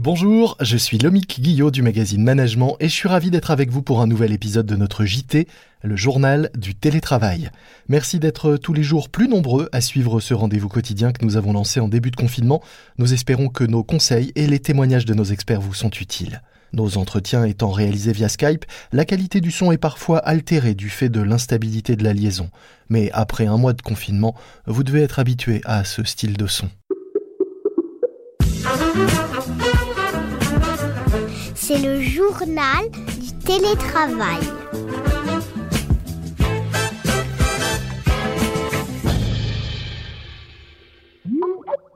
Bonjour, je suis Lomique Guillot du magazine Management et je suis ravi d'être avec vous pour un nouvel épisode de notre JT, le journal du télétravail. Merci d'être tous les jours plus nombreux à suivre ce rendez-vous quotidien que nous avons lancé en début de confinement. Nous espérons que nos conseils et les témoignages de nos experts vous sont utiles. Nos entretiens étant réalisés via Skype, la qualité du son est parfois altérée du fait de l'instabilité de la liaison. Mais après un mois de confinement, vous devez être habitué à ce style de son. C'est le journal du télétravail.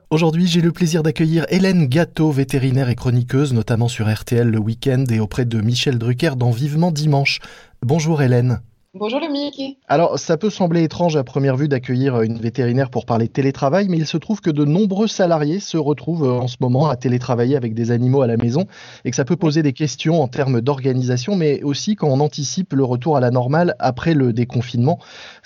Aujourd'hui, j'ai le plaisir d'accueillir Hélène Gâteau, vétérinaire et chroniqueuse, notamment sur RTL le week-end et auprès de Michel Drucker dans Vivement Dimanche. Bonjour Hélène. Bonjour Mickey. Alors, ça peut sembler étrange à première vue d'accueillir une vétérinaire pour parler télétravail, mais il se trouve que de nombreux salariés se retrouvent euh, en ce moment à télétravailler avec des animaux à la maison et que ça peut poser des questions en termes d'organisation, mais aussi quand on anticipe le retour à la normale après le déconfinement,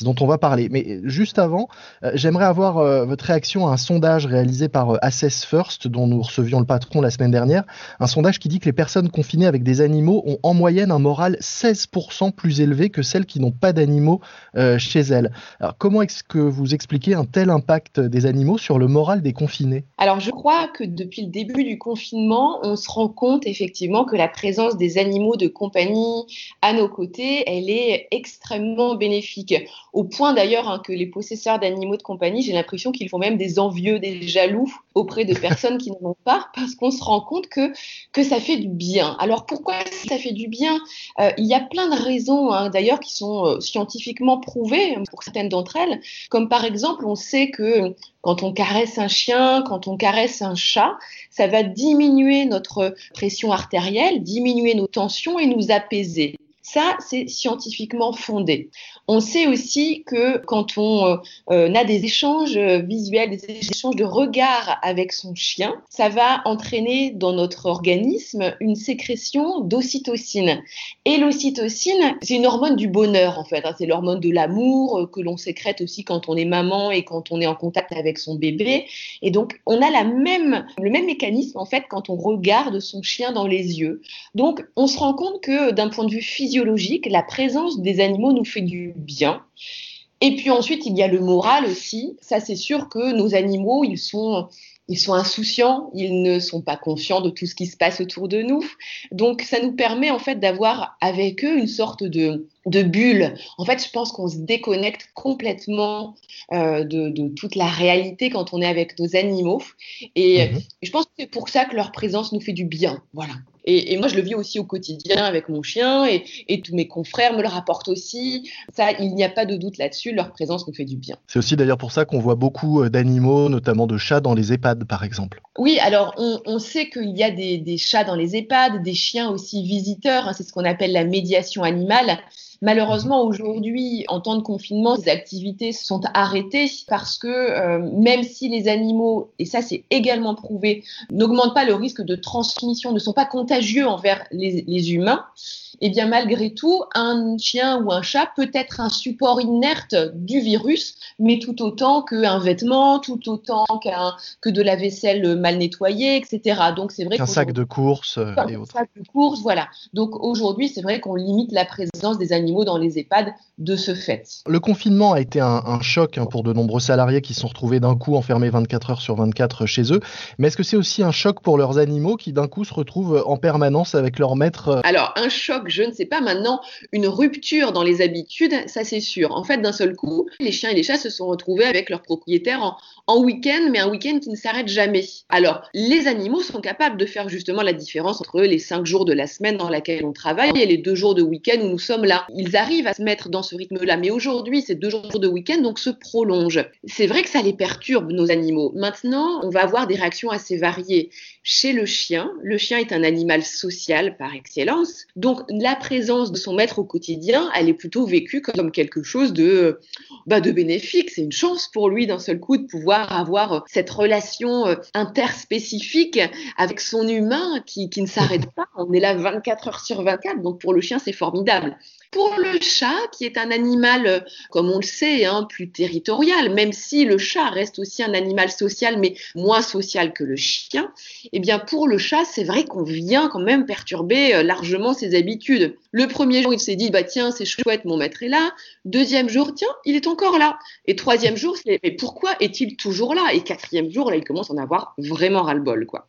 dont on va parler. Mais juste avant, euh, j'aimerais avoir euh, votre réaction à un sondage réalisé par Assess First, dont nous recevions le patron la semaine dernière. Un sondage qui dit que les personnes confinées avec des animaux ont en moyenne un moral 16% plus élevé que celles qui qui n'ont pas d'animaux euh, chez elles. Alors, comment est-ce que vous expliquez un tel impact des animaux sur le moral des confinés? Alors, je crois que depuis le début du confinement, on se rend compte effectivement que la présence des animaux de compagnie à nos côtés, elle est extrêmement bénéfique. Au point d'ailleurs hein, que les possesseurs d'animaux de compagnie, j'ai l'impression qu'ils font même des envieux, des jaloux auprès de personnes qui n'en ont pas, parce qu'on se rend compte que, que ça fait du bien. Alors pourquoi ça fait du bien? Euh, Il y a plein de raisons hein, d'ailleurs qui sont euh, scientifiquement prouvées pour certaines d'entre elles. Comme par exemple, on sait que quand on caresse un chien, quand on caresse un chat, ça va diminuer notre pression artérielle, diminuer nos tensions et nous apaiser. Ça, c'est scientifiquement fondé. On sait aussi que quand on euh, euh, a des échanges visuels, des échanges de regards avec son chien, ça va entraîner dans notre organisme une sécrétion d'ocytocine. Et l'ocytocine, c'est une hormone du bonheur en fait. Hein. C'est l'hormone de l'amour euh, que l'on sécrète aussi quand on est maman et quand on est en contact avec son bébé. Et donc, on a le même mécanisme en fait quand on regarde son chien dans les yeux. Donc, on se rend compte que d'un point de vue la présence des animaux nous fait du bien. Et puis ensuite, il y a le moral aussi. Ça, c'est sûr que nos animaux, ils sont, ils sont insouciants, ils ne sont pas conscients de tout ce qui se passe autour de nous. Donc, ça nous permet en fait d'avoir avec eux une sorte de, de bulle. En fait, je pense qu'on se déconnecte complètement euh, de, toute la réalité quand on est avec nos animaux. Et, mhm. je pense que c'est pour ça que leur présence nous fait du bien. Voilà. Et, moi, je le vis aussi au quotidien avec mon chien et, tous mes confrères me le rapportent aussi. Ça, il n'y a pas de doute là-dessus, leur présence nous fait du bien. C'est aussi d'ailleurs pour ça qu'on voit beaucoup euh, d'animaux, notamment de chats, dans les EHPAD, par exemple. Oui, alors on, sait qu'il y a des, chats dans les EHPAD, des chiens aussi visiteurs, hein, c'est ce qu'on appelle la médiation animale. Malheureusement, aujourd'hui, en temps de confinement, ces activités sont arrêtées parce que euh, même si les animaux, et ça c'est également prouvé, n'augmentent pas le risque de transmission, ne sont pas contagieux envers les humains, et eh bien malgré tout, un chien ou un chat peut être un support inerte du virus, mais tout autant qu'un vêtement, tout autant qu'un que de la vaisselle mal nettoyée, etc. Donc c'est vrai qu'un sac de course euh, et autres. sac de course, voilà. Donc aujourd'hui, c'est vrai qu'on limite la présence des animaux dans les EHPAD de ce fait. Le confinement a été un, choc hein, pour de nombreux salariés qui sont retrouvés d'un coup enfermés 24 heures sur 24 chez eux. Mais est-ce que c'est aussi un choc pour leurs animaux qui d'un coup se retrouvent en permanence avec leur maître euh? Alors un choc je ne sais pas maintenant, une rupture dans les habitudes, ça c'est sûr. En fait, d'un seul coup, les chiens et les chats se sont retrouvés avec leur propriétaire en, en week-end, mais un week-end qui ne s'arrête jamais. Alors, les animaux sont capables de faire justement la différence entre les cinq jours de la semaine dans laquelle on travaille et les deux jours de week-end où nous sommes là. Ils arrivent à se mettre dans ce rythme-là, mais aujourd'hui, ces deux jours de week-end donc se prolongent. C'est vrai que ça les perturbe, nos animaux. Maintenant, on va avoir des réactions assez variées. Chez le chien, le chien est un animal social par excellence, donc la présence de son maître au quotidien, elle est plutôt vécue comme quelque chose de, bah, de bénéfique. C'est une chance pour lui d'un seul coup de pouvoir avoir cette relation euh, interspécifique avec son humain qui, qui ne s'arrête pas. On est là 24 heures sur 24, donc pour le chien, c'est formidable. Pour le chat, qui est un animal, comme on le sait, hein, plus territorial, même si le chat reste aussi un animal social, mais moins social que le chien, eh bien pour le chat, c'est vrai qu'on vient quand même perturber euh, largement ses habitudes. Le premier jour, il s'est dit, bah tiens, c'est chouette, mon maître est là. Deuxième jour, tiens, il est encore là. Et troisième jour, c'est, mais pourquoi est-il toujours là? Et quatrième jour, là, il commence à en avoir vraiment ras-le-bol, quoi.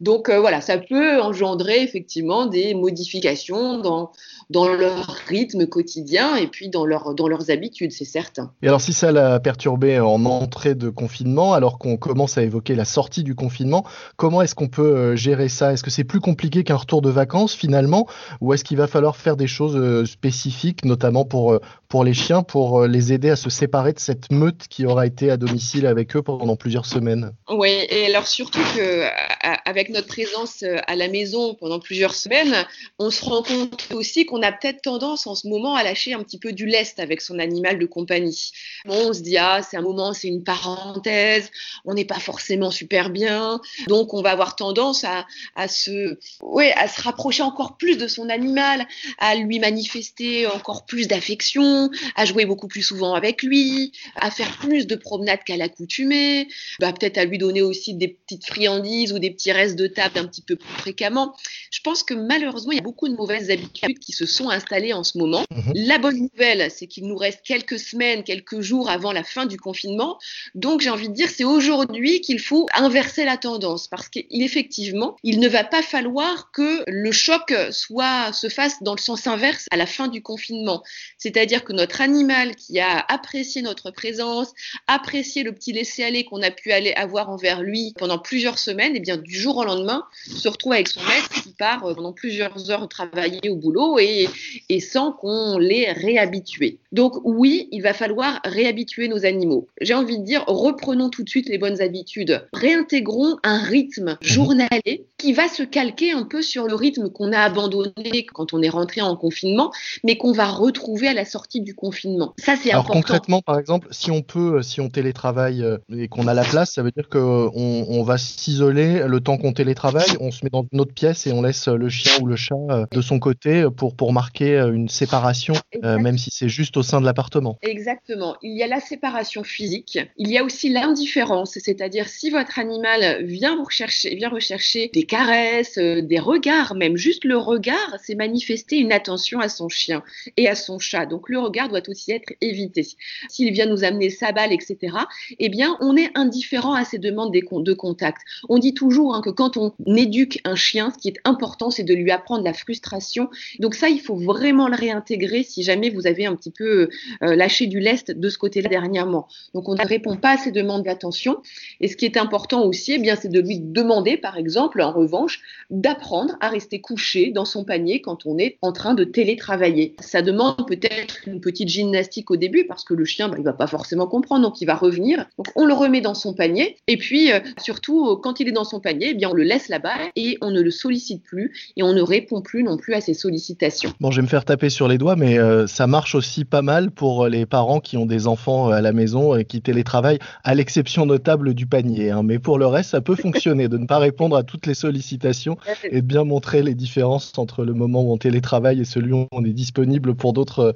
Donc euh, voilà, ça peut engendrer effectivement des modifications dans, dans leur rythme quotidien et puis dans, leur, dans leurs habitudes, c'est certain. Et alors si ça l'a perturbé en entrée de confinement, alors qu'on commence à évoquer la sortie du confinement, comment est-ce qu'on peut euh, gérer ça? Est-ce que c'est plus compliqué qu'un retour de vacances finalement? Ou est-ce qu'il va falloir faire des choses euh, spécifiques, notamment pour, euh, pour les chiens, pour les aider à se séparer de cette meute qui aura été à domicile avec eux pendant plusieurs semaines? Oui, et alors surtout qu'avec notre présence à la maison pendant plusieurs semaines, on se rend compte aussi qu'on a peut-être tendance en ce moment à lâcher un petit peu du lest avec son animal de compagnie. Bon, on se dit, ah, c'est un moment, c'est une parenthèse, on n'est pas forcément super bien, donc on va avoir tendance à, à, se, ouais, à se rapprocher encore plus de son animal, à lui manifester encore plus d'affection, à jouer beaucoup plus souvent avec lui, à faire plus de promenades qu'à l'accoutumée, bah, peut-être à lui donner aussi des petites friandises ou des petits restes de table un petit peu plus fréquemment. Je pense que malheureusement, il y a beaucoup de mauvaises habitudes qui se sont installées en ce moment. Mhm. La bonne nouvelle, c'est qu'il nous reste quelques semaines, quelques jours avant la fin du confinement. Donc, j'ai envie de dire, c'est aujourd'hui qu'il faut inverser la tendance parce qu'effectivement, il ne va pas falloir que le choc soit, se fasse dans le sens inverse à la fin du confinement. C'est-à-dire que notre animal qui a apprécié notre présence, apprécié le petit laisser-aller qu'on a pu aller avoir envers lui pendant plusieurs semaines, et eh bien, du jour au lendemain, se retrouve avec son maître qui part euh, pendant plusieurs heures travailler au boulot et, et sans qu'on l'ait réhabitué. Donc oui, il va falloir réhabituer nos animaux. J'ai envie de dire, reprenons tout de suite les bonnes habitudes. Réintégrons un rythme journalier qui va se calquer un peu sur le rythme qu'on a abandonné quand on est rentré en confinement, mais qu'on va retrouver à la sortie du confinement. Ça, c'est important. Alors concrètement, par exemple, si on peut, si on télétravaille euh, et qu'on a la place, ça veut dire qu'on on va s'isoler le temps qu'on télétravaille, on se met dans une autre pièce et on laisse le chien ou le chat euh, de son côté pour, pour marquer euh, une séparation, même si c'est juste au sein de l'appartement. Exactement. Il y a la séparation physique, il y a aussi l'indifférence, c'est-à-dire si votre animal vient vous rechercher, rechercher des caresses, euh, des regards, même juste le regard, c'est manifester une attention à son chien et à son chat. Donc le regard doit aussi être évité. S'il vient nous amener sa balle, etc., eh bien, on est indifférent à ces demandes de contact. On dit toujours hein, que quand on éduque un chien, ce qui est important, c'est de lui apprendre la frustration. Donc ça, il faut vraiment le réintégrer si jamais vous avez un petit peu euh, lâché du lest de ce côté-là dernièrement. Donc on ne répond pas à ces demandes d'attention. Et ce qui est important aussi, eh bien, c'est de lui demander, par exemple, en revanche, d'apprendre à rester couché dans son panier quand on est en train de télétravailler. Ça demande peut-être une petite gymnastique au début parce que le chien, bah, il va pas forcément comprendre, donc il va revenir. Donc on le remet dans son panier. Et puis euh, surtout, quand il est dans son panier, eh bien, on le laisse là-bas et on ne le sollicite plus et on ne répond plus non plus à ses sollicitations. Bon, je vais me faire taper sur les doigts, mais euh, ça marche aussi pas mal pour les parents qui ont des enfants à la maison et qui télétravaillent, à l'exception notable du panier. Hein. Mais pour le reste, ça peut fonctionner de ne pas répondre à toutes les sollicitations et de bien montrer les différences entre le moment où on télétravaille et celui où on est disponible pour d'autres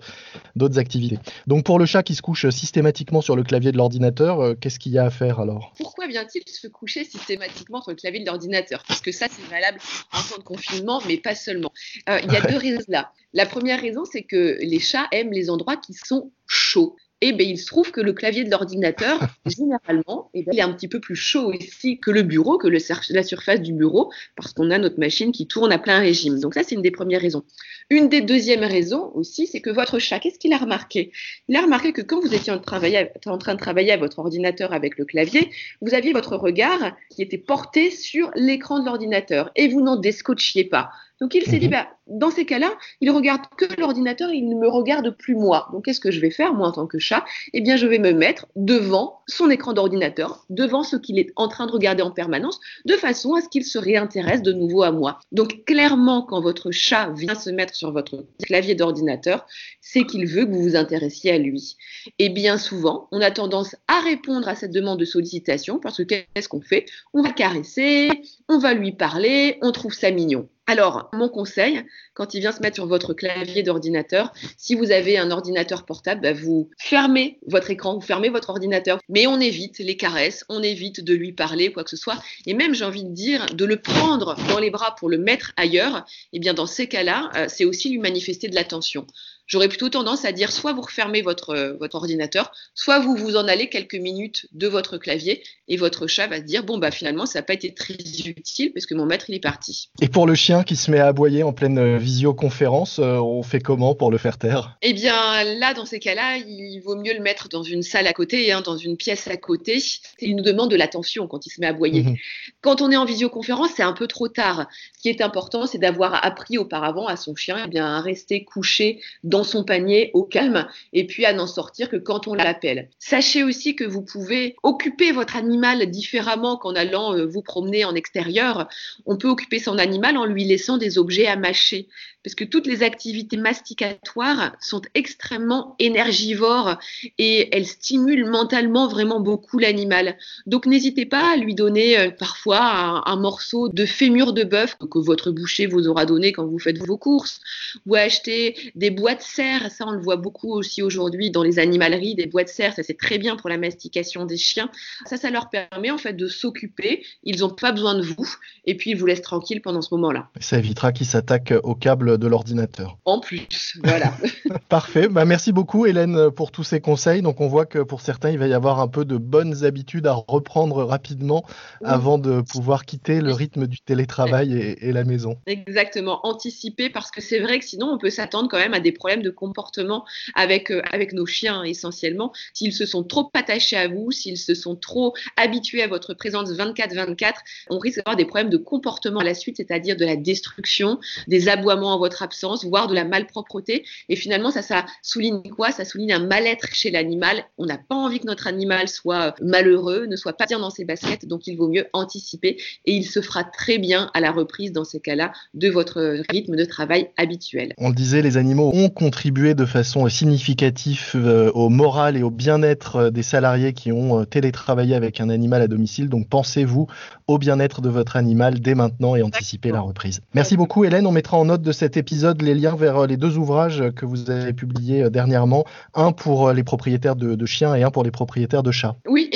d'autres activités. Donc pour le chat qui se couche systématiquement sur le clavier de l'ordinateur, euh, qu'est-ce qu'il y a à faire alors? Pourquoi vient-il se coucher systématiquement sur le clavier de l'ordinateur? Parce que ça, c'est valable en temps de confinement, mais pas seulement. Euh, il y a deux raisons là. La première raison, c'est que les chats aiment les endroits qui sont chauds et eh ben, il se trouve que le clavier de l'ordinateur, généralement, eh ben, il est un petit peu plus chaud ici que le bureau, que le, la surface du bureau, parce qu'on a notre machine qui tourne à plein régime. Donc ça, c'est une des premières raisons. Une des deuxièmes raisons aussi, c'est que votre chat, qu'est-ce qu'il a remarqué? Il a remarqué que quand vous étiez en, en train de travailler à votre ordinateur avec le clavier, vous aviez votre regard qui était porté sur l'écran de l'ordinateur et vous n'en descotchiez pas. Donc il s'est dit, mhm. bah, dans ces cas-là, il regarde que l'ordinateur, il ne me regarde plus moi. Donc qu'est-ce que je vais faire, moi, en tant que chat? Eh bien, je vais me mettre devant son écran d'ordinateur, devant ce qu'il est en train de regarder en permanence, de façon à ce qu'il se réintéresse de nouveau à moi. Donc clairement, quand votre chat vient se mettre sur votre clavier d'ordinateur, c'est qu'il veut que vous vous intéressiez à lui. Et bien souvent, on a tendance à répondre à cette demande de sollicitation parce que qu'est-ce qu'on fait? On va caresser, on va lui parler, on trouve ça mignon. Alors, mon conseil, quand il vient se mettre sur votre clavier d'ordinateur, si vous avez un ordinateur portable, bah, vous fermez votre écran, vous fermez votre ordinateur, on évite les caresses, on évite de lui parler, quoi que ce soit, et même j'ai envie de dire de le prendre dans les bras pour le mettre ailleurs, et eh bien dans ces cas-là, euh, c'est aussi lui manifester de l'attention j'aurais plutôt tendance à dire soit vous refermez votre, euh, votre ordinateur, soit vous vous en allez quelques minutes de votre clavier et votre chat va se dire bon bah finalement ça n'a pas été très utile parce que mon maître il est parti. Et pour le chien qui se met à aboyer en pleine euh, visioconférence, euh, on fait comment pour le faire taire? Eh bien là dans ces cas-là, il vaut mieux le mettre dans une salle à côté, hein, dans une pièce à côté. Il nous demande de l'attention quand il se met à aboyer. Mhm. Quand on est en visioconférence, c'est un peu trop tard. Ce qui est important, c'est d'avoir appris auparavant à son chien eh bien, à rester couché dans son panier au calme et puis à n'en sortir que quand on l'appelle. Sachez aussi que vous pouvez occuper votre animal différemment qu'en allant euh, vous promener en extérieur. On peut occuper son animal en lui laissant des objets à mâcher parce que toutes les activités masticatoires sont extrêmement énergivores et elles stimulent mentalement vraiment beaucoup l'animal. Donc n'hésitez pas à lui donner euh, parfois un, morceau de fémur de bœuf que votre boucher vous aura donné quand vous faites vos courses, ou acheter des boîtes serre, ça on le voit beaucoup aussi aujourd'hui dans les animaleries, des boîtes serre, ça c'est très bien pour la mastication des chiens. Ça, ça leur permet en fait de s'occuper, ils n'ont pas besoin de vous, et puis ils vous laissent tranquille pendant ce moment-là. Ça évitera qu'ils s'attaquent au câble de l'ordinateur. En plus, voilà. Parfait, bah, merci beaucoup Hélène pour tous ces conseils. Donc on voit que pour certains, il va y avoir un peu de bonnes habitudes à reprendre rapidement avant de pouvoir quitter le rythme du télétravail et, et la maison. Exactement, anticiper parce que c'est vrai que sinon on peut s'attendre quand même à des problèmes de comportement avec, euh, avec nos chiens essentiellement. S'ils se sont trop attachés à vous, s'ils se sont trop habitués à votre présence 24-24, on risque d'avoir des problèmes de comportement à la suite, c'est-à-dire de la destruction, des aboiements en votre absence, voire de la malpropreté. Et finalement, ça, ça souligne quoi? Ça souligne un mal-être chez l'animal. On n'a pas envie que notre animal soit malheureux, ne soit pas bien dans ses baskets, donc il vaut mieux anticiper et il se fera très bien à la reprise dans ces cas-là de votre rythme de travail habituel. On le disait, les animaux ont contribuer de façon significative euh, au moral et au bien-être euh, des salariés qui ont euh, télétravaillé avec un animal à domicile. Donc pensez-vous au bien-être de votre animal dès maintenant et anticipez la reprise. Merci beaucoup Hélène. On mettra en note de cet épisode les liens vers les deux ouvrages que vous avez publiés dernièrement. Un pour les propriétaires de, chiens et un pour les propriétaires de chats. Oui,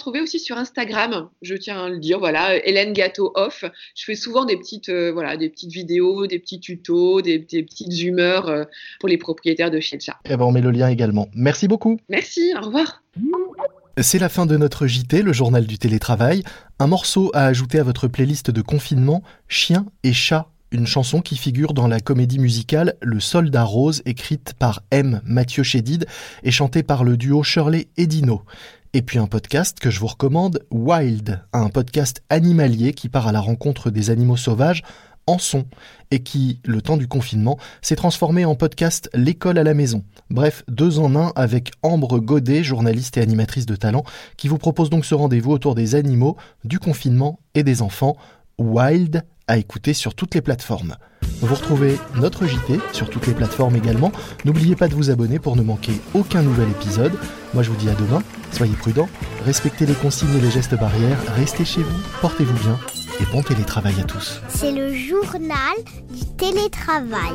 retrouver aussi sur Instagram. Je tiens à le dire, voilà, Hélène Gâteau Off. Je fais souvent des petites, voilà, des petites vidéos, des petits tutos, des, des petites humeurs pour les propriétaires de chiens de Eh ben, on met le lien également. Merci beaucoup. Merci, au revoir. C'est la fin de notre JT, le journal du télétravail. Un morceau à ajouter à votre playlist de confinement, Chien et chat, une chanson qui figure dans la comédie musicale Le Soldat Rose, écrite par M. Mathieu Chédid et chantée par le duo Shirley et Dino. Et puis un podcast que je vous recommande, Wild, un podcast animalier qui part à la rencontre des animaux sauvages en son et qui, le temps du confinement, s'est transformé en podcast L'école à la maison. Bref, deux en un avec Ambre Godet, journaliste et animatrice de talent, qui vous propose donc ce rendez-vous autour des animaux, du confinement et des enfants. Wild à écouter sur toutes les plateformes. Vous retrouvez notre JT sur toutes les plateformes également. N'oubliez pas de vous abonner pour ne manquer aucun nouvel épisode. Moi je vous dis à demain, soyez prudents, respectez les consignes et les gestes barrières, restez chez vous, portez-vous bien et bon télétravail à tous. C'est le journal du télétravail.